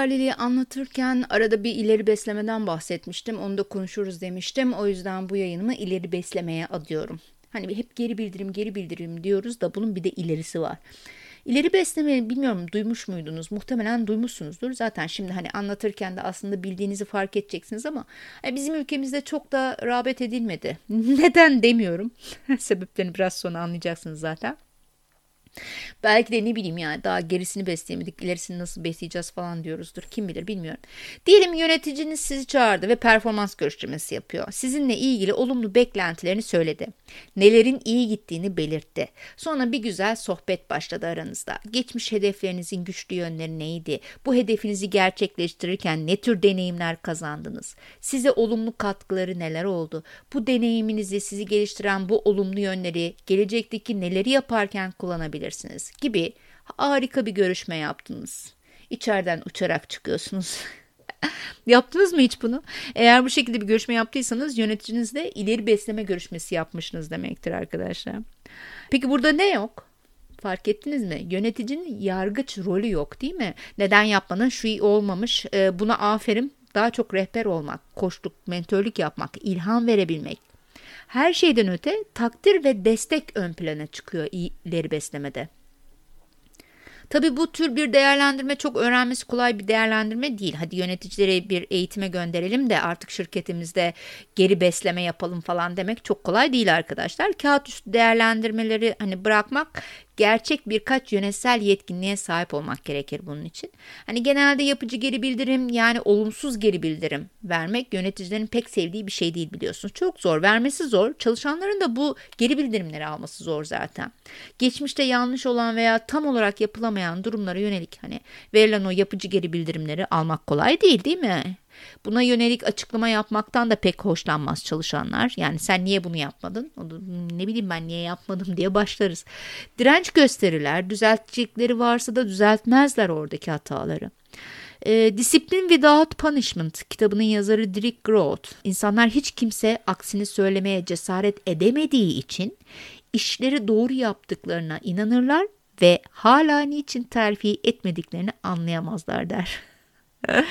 yeterliliği anlatırken arada bir ileri beslemeden bahsetmiştim. Onu da konuşuruz demiştim. O yüzden bu yayınımı ileri beslemeye adıyorum. Hani hep geri bildirim geri bildirim diyoruz da bunun bir de ilerisi var. İleri besleme bilmiyorum duymuş muydunuz? Muhtemelen duymuşsunuzdur. Zaten şimdi hani anlatırken de aslında bildiğinizi fark edeceksiniz ama e, bizim ülkemizde çok da rağbet edilmedi. Neden demiyorum. Sebeplerini biraz sonra anlayacaksınız zaten. Belki de ne bileyim yani daha gerisini besleyemedik, ilerisini nasıl besleyeceğiz falan diyoruzdur. Kim bilir bilmiyorum. Diyelim yöneticiniz sizi çağırdı ve performans görüşmesi yapıyor. Sizinle ilgili olumlu beklentilerini söyledi. Nelerin iyi gittiğini belirtti. Sonra bir güzel sohbet başladı aranızda. Geçmiş hedeflerinizin güçlü yönleri neydi? Bu hedefinizi gerçekleştirirken ne tür deneyimler kazandınız? Size olumlu katkıları neler oldu? Bu deneyiminizi sizi geliştiren bu olumlu yönleri gelecekteki neleri yaparken kullanabilirsiniz? Yapabilirsiniz gibi harika bir görüşme yaptınız. İçeriden uçarak çıkıyorsunuz. Yaptınız mı hiç bunu? Eğer bu şekilde bir görüşme yaptıysanız yöneticinizle ileri besleme görüşmesi yapmışsınız demektir arkadaşlar. Peki burada ne yok? Fark ettiniz mi? Yöneticinin yargıç rolü yok değil mi? Neden yapmanın şu iyi olmamış, e, buna aferin, daha çok rehber olmak, koştuk, mentörlük yapmak, ilham verebilmek, her şeyden öte takdir ve destek ön plana çıkıyor ileri beslemede. Tabii bu tür bir değerlendirme çok öğrenmesi kolay bir değerlendirme değil. Hadi yöneticileri bir eğitime gönderelim de artık şirketimizde geri besleme yapalım falan demek çok kolay değil arkadaşlar. Kağıt üstü değerlendirmeleri hani bırakmak gerçek birkaç yönetsel yetkinliğe sahip olmak gerekir bunun için. Hani genelde yapıcı geri bildirim yani olumsuz geri bildirim vermek yöneticilerin pek sevdiği bir şey değil biliyorsunuz. Çok zor, vermesi zor. Çalışanların da bu geri bildirimleri alması zor zaten. Geçmişte yanlış olan veya tam olarak yapılamayan durumlara yönelik hani verilen o yapıcı geri bildirimleri almak kolay değil değil mi? Buna yönelik açıklama yapmaktan da pek hoşlanmaz çalışanlar. Yani sen niye bunu yapmadın? Ne bileyim ben niye yapmadım diye başlarız. Direnç gösterirler. Düzeltecekleri varsa da düzeltmezler oradaki hataları. E, Discipline Without Punishment kitabının yazarı Rick Groth. İnsanlar hiç kimse aksini söylemeye cesaret edemediği için işleri doğru yaptıklarına inanırlar ve hala niçin terfi etmediklerini anlayamazlar der.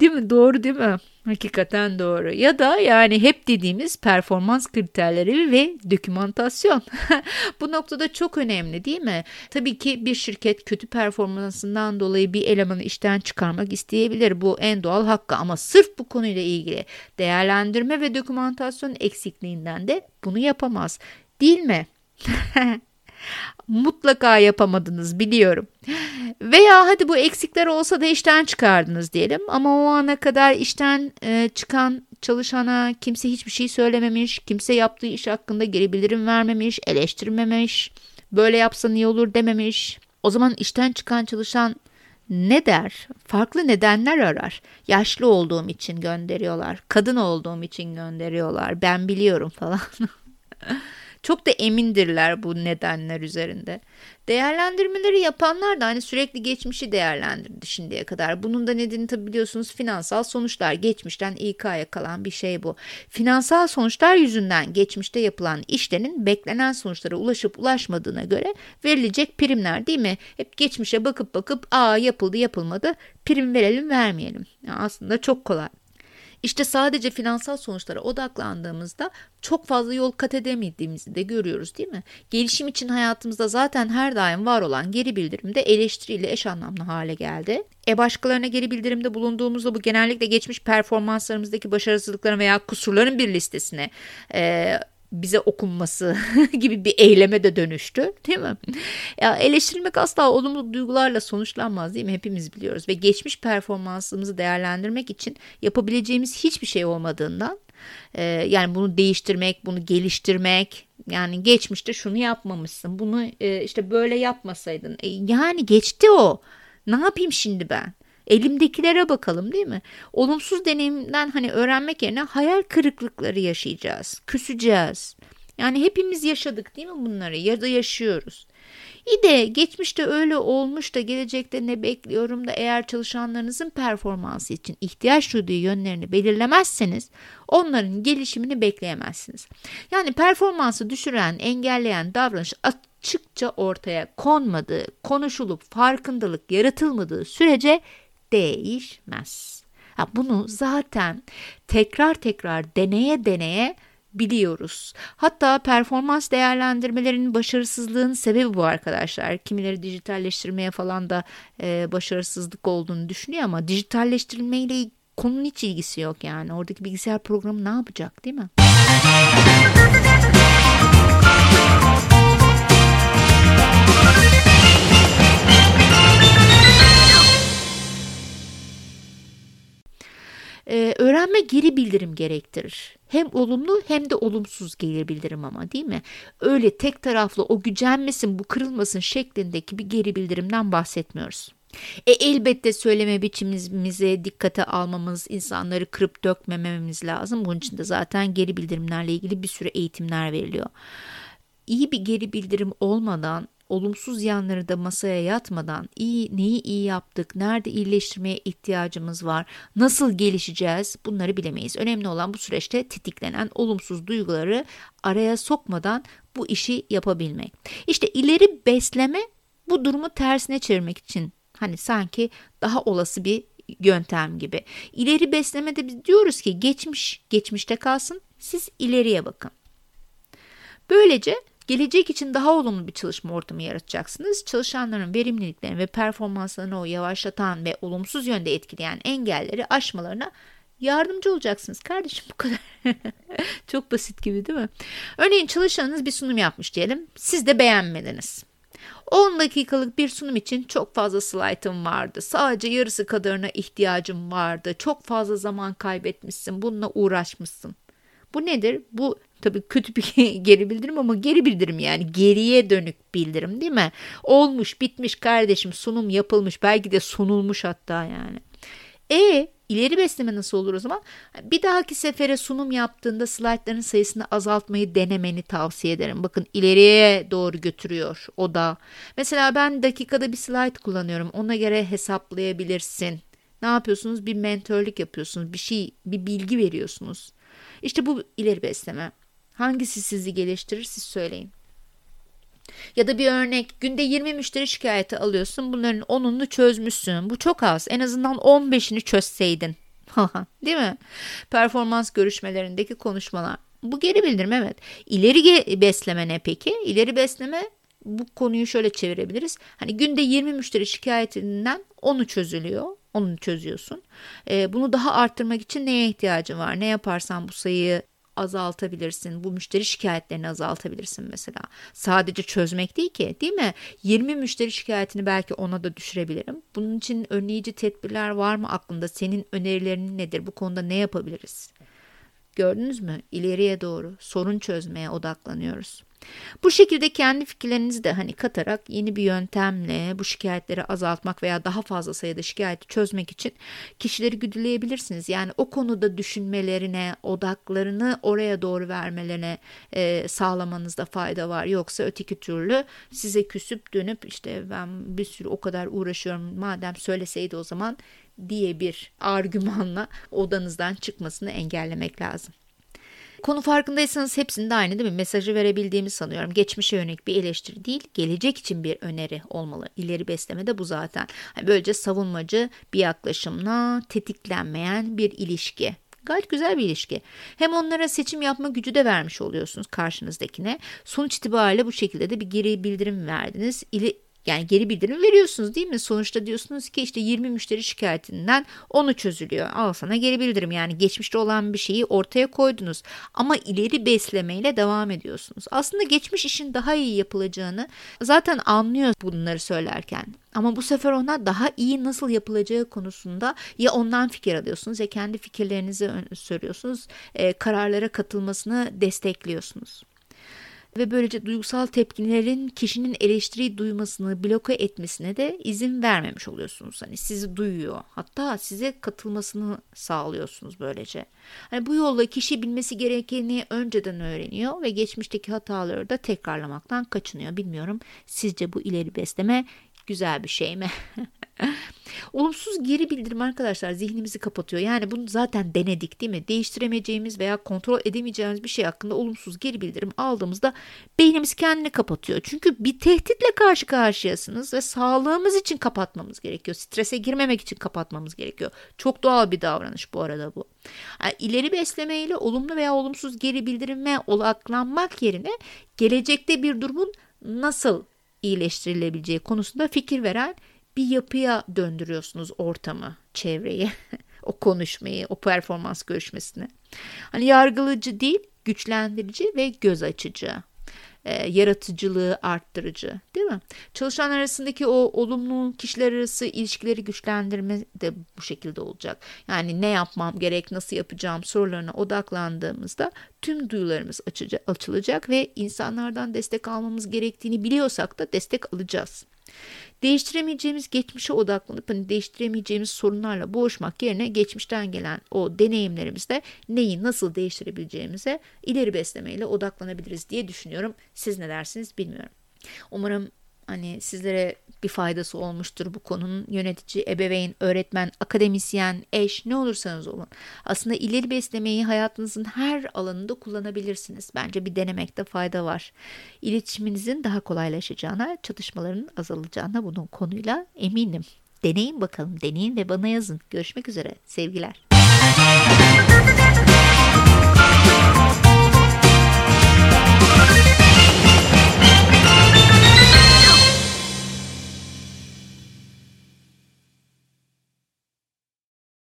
Değil mi? Doğru değil mi? Hakikaten doğru. Ya da yani hep dediğimiz performans kriterleri ve dokümantasyon. Bu noktada çok önemli değil mi? Tabii ki bir şirket kötü performansından dolayı bir elemanı işten çıkarmak isteyebilir. Bu en doğal hakkı ama sırf bu konuyla ilgili değerlendirme ve dokümantasyon eksikliğinden de bunu yapamaz. Değil mi? mutlaka yapamadınız biliyorum. Veya hadi bu eksikler olsa da işten çıkardınız diyelim ama o ana kadar işten e, çıkan çalışana kimse hiçbir şey söylememiş, kimse yaptığı iş hakkında geri bildirim vermemiş, eleştirmemiş, böyle yapsan iyi olur dememiş. O zaman işten çıkan çalışan ne der? Farklı nedenler arar. Yaşlı olduğum için gönderiyorlar, kadın olduğum için gönderiyorlar, ben biliyorum falan. Çok da emindirler bu nedenler üzerinde. Değerlendirmeleri yapanlar da hani sürekli geçmişi değerlendirdi şimdiye kadar. Bunun da nedeni tabi biliyorsunuz finansal sonuçlar. Geçmişten İK'ya kalan bir şey bu. Finansal sonuçlar yüzünden geçmişte yapılan işlerin beklenen sonuçlara ulaşıp ulaşmadığına göre verilecek primler değil mi? Hep geçmişe bakıp bakıp aa yapıldı yapılmadı prim verelim vermeyelim. Yani aslında çok kolay. İşte sadece finansal sonuçlara odaklandığımızda çok fazla yol kat edemediğimizi de görüyoruz değil mi? Gelişim için hayatımızda zaten her daim var olan geri bildirim de eleştiriyle eş anlamlı hale geldi. E başkalarına geri bildirimde bulunduğumuzda bu genellikle geçmiş performanslarımızdaki başarısızlıkların veya kusurların bir listesine e, bize okunması gibi bir eyleme de dönüştü değil mi? Ya eleştirilmek asla olumlu duygularla sonuçlanmaz değil mi? Hepimiz biliyoruz ve geçmiş performansımızı değerlendirmek için yapabileceğimiz hiçbir şey olmadığından e, yani bunu değiştirmek, bunu geliştirmek yani geçmişte şunu yapmamışsın, bunu e, işte böyle yapmasaydın. E, yani geçti o. Ne yapayım şimdi ben? Elimdekilere bakalım değil mi? Olumsuz deneyimden hani öğrenmek yerine hayal kırıklıkları yaşayacağız. Küseceğiz. Yani hepimiz yaşadık değil mi bunları ya da yaşıyoruz. İyi de geçmişte öyle olmuş da gelecekte ne bekliyorum da eğer çalışanlarınızın performansı için ihtiyaç duyduğu yönlerini belirlemezseniz onların gelişimini bekleyemezsiniz. Yani performansı düşüren, engelleyen davranış açıkça ortaya konmadığı, konuşulup farkındalık yaratılmadığı sürece değişmez. Ha, bunu zaten tekrar tekrar deneye deneye biliyoruz. Hatta performans değerlendirmelerinin başarısızlığın sebebi bu arkadaşlar. Kimileri dijitalleştirmeye falan da e, başarısızlık olduğunu düşünüyor ama dijitalleştirilmeyle konunun hiç ilgisi yok yani. Oradaki bilgisayar programı ne yapacak değil mi? Ee, öğrenme geri bildirim gerektirir. Hem olumlu hem de olumsuz geri bildirim ama değil mi? Öyle tek taraflı o gücenmesin bu kırılmasın şeklindeki bir geri bildirimden bahsetmiyoruz. E elbette söyleme biçimimize dikkate almamız, insanları kırıp dökmememiz lazım. Bunun için de zaten geri bildirimlerle ilgili bir sürü eğitimler veriliyor. İyi bir geri bildirim olmadan olumsuz yanları da masaya yatmadan iyi neyi iyi yaptık, nerede iyileştirmeye ihtiyacımız var, nasıl gelişeceğiz bunları bilemeyiz. Önemli olan bu süreçte tetiklenen olumsuz duyguları araya sokmadan bu işi yapabilmek. İşte ileri besleme bu durumu tersine çevirmek için hani sanki daha olası bir yöntem gibi. İleri beslemede biz diyoruz ki geçmiş geçmişte kalsın siz ileriye bakın. Böylece Gelecek için daha olumlu bir çalışma ortamı yaratacaksınız. Çalışanların verimliliklerini ve performanslarını o yavaşlatan ve olumsuz yönde etkileyen engelleri aşmalarına yardımcı olacaksınız. Kardeşim bu kadar. Çok basit gibi değil mi? Örneğin çalışanınız bir sunum yapmış diyelim. Siz de beğenmediniz. 10 dakikalık bir sunum için çok fazla slaytım vardı. Sadece yarısı kadarına ihtiyacım vardı. Çok fazla zaman kaybetmişsin. Bununla uğraşmışsın. Bu nedir? Bu tabii kötü bir geri bildirim ama geri bildirim yani geriye dönük bildirim değil mi? Olmuş, bitmiş kardeşim, sunum yapılmış, belki de sunulmuş hatta yani. E ileri besleme nasıl olur o zaman? Bir dahaki sefere sunum yaptığında slaytların sayısını azaltmayı denemeni tavsiye ederim. Bakın ileriye doğru götürüyor o da. Mesela ben dakikada bir slayt kullanıyorum. Ona göre hesaplayabilirsin. Ne yapıyorsunuz? Bir mentörlük yapıyorsunuz. Bir şey, bir bilgi veriyorsunuz. İşte bu ileri besleme. Hangisi sizi geliştirir siz söyleyin. Ya da bir örnek günde 20 müşteri şikayeti alıyorsun bunların 10'unu çözmüşsün. Bu çok az en azından 15'ini çözseydin. Değil mi? Performans görüşmelerindeki konuşmalar. Bu geri bildirim evet. İleri besleme ne peki? İleri besleme bu konuyu şöyle çevirebiliriz. Hani günde 20 müşteri şikayetinden 10'u çözülüyor. Onu çözüyorsun. Ee, bunu daha arttırmak için neye ihtiyacın var? Ne yaparsan bu sayıyı azaltabilirsin. Bu müşteri şikayetlerini azaltabilirsin mesela. Sadece çözmek değil ki değil mi? 20 müşteri şikayetini belki ona da düşürebilirim. Bunun için önleyici tedbirler var mı aklında? Senin önerilerin nedir? Bu konuda ne yapabiliriz? Gördünüz mü? İleriye doğru sorun çözmeye odaklanıyoruz. Bu şekilde kendi fikirlerinizi de hani katarak yeni bir yöntemle bu şikayetleri azaltmak veya daha fazla sayıda şikayeti çözmek için kişileri güdüleyebilirsiniz. Yani o konuda düşünmelerine, odaklarını oraya doğru vermelerine e, sağlamanızda fayda var. Yoksa öteki türlü size küsüp dönüp işte ben bir sürü o kadar uğraşıyorum madem söyleseydi o zaman diye bir argümanla odanızdan çıkmasını engellemek lazım. Konu farkındaysanız hepsinde aynı değil mi? Mesajı verebildiğimi sanıyorum. Geçmişe yönelik bir eleştiri değil, gelecek için bir öneri olmalı. İleri besleme de bu zaten. Yani böylece savunmacı bir yaklaşımla tetiklenmeyen bir ilişki. Gayet güzel bir ilişki. Hem onlara seçim yapma gücü de vermiş oluyorsunuz karşınızdakine. Sonuç itibariyle bu şekilde de bir geri bildirim verdiniz. İli, yani geri bildirim veriyorsunuz değil mi? Sonuçta diyorsunuz ki işte 20 müşteri şikayetinden onu çözülüyor. Al sana geri bildirim. Yani geçmişte olan bir şeyi ortaya koydunuz. Ama ileri beslemeyle devam ediyorsunuz. Aslında geçmiş işin daha iyi yapılacağını zaten anlıyor bunları söylerken. Ama bu sefer ona daha iyi nasıl yapılacağı konusunda ya ondan fikir alıyorsunuz ya kendi fikirlerinizi söylüyorsunuz. E, kararlara katılmasını destekliyorsunuz ve böylece duygusal tepkilerin kişinin eleştiri duymasını bloke etmesine de izin vermemiş oluyorsunuz. Hani sizi duyuyor. Hatta size katılmasını sağlıyorsunuz böylece. Hani bu yolla kişi bilmesi gerekeni önceden öğreniyor ve geçmişteki hataları da tekrarlamaktan kaçınıyor. Bilmiyorum sizce bu ileri besleme güzel bir şey mi? Olumsuz geri bildirim arkadaşlar zihnimizi kapatıyor. Yani bunu zaten denedik değil mi? Değiştiremeyeceğimiz veya kontrol edemeyeceğimiz bir şey hakkında olumsuz geri bildirim aldığımızda beynimiz kendini kapatıyor. Çünkü bir tehditle karşı karşıyasınız ve sağlığımız için kapatmamız gerekiyor. Strese girmemek için kapatmamız gerekiyor. Çok doğal bir davranış bu arada bu. Yani ileri besleme ile olumlu veya olumsuz geri bildirime odaklanmak yerine gelecekte bir durumun nasıl iyileştirilebileceği konusunda fikir veren bir yapıya döndürüyorsunuz ortamı, çevreyi, o konuşmayı, o performans görüşmesini. Hani yargılıcı değil, güçlendirici ve göz açıcı. E, yaratıcılığı arttırıcı değil mi? Çalışanlar arasındaki o olumlu kişiler arası ilişkileri güçlendirme de bu şekilde olacak. Yani ne yapmam gerek, nasıl yapacağım sorularına odaklandığımızda tüm duyularımız açılacak ve insanlardan destek almamız gerektiğini biliyorsak da destek alacağız. Değiştiremeyeceğimiz geçmişe odaklanıp hani değiştiremeyeceğimiz sorunlarla boğuşmak yerine geçmişten gelen o deneyimlerimizde neyi nasıl değiştirebileceğimize ileri beslemeyle odaklanabiliriz diye düşünüyorum. Siz ne dersiniz bilmiyorum. Umarım hani sizlere bir faydası olmuştur bu konunun. Yönetici, ebeveyn, öğretmen, akademisyen, eş ne olursanız olun. Aslında ileri beslemeyi hayatınızın her alanında kullanabilirsiniz. Bence bir denemekte fayda var. İletişiminizin daha kolaylaşacağına, çatışmaların azalacağına bunun konuyla eminim. Deneyin bakalım, deneyin ve bana yazın. Görüşmek üzere, sevgiler.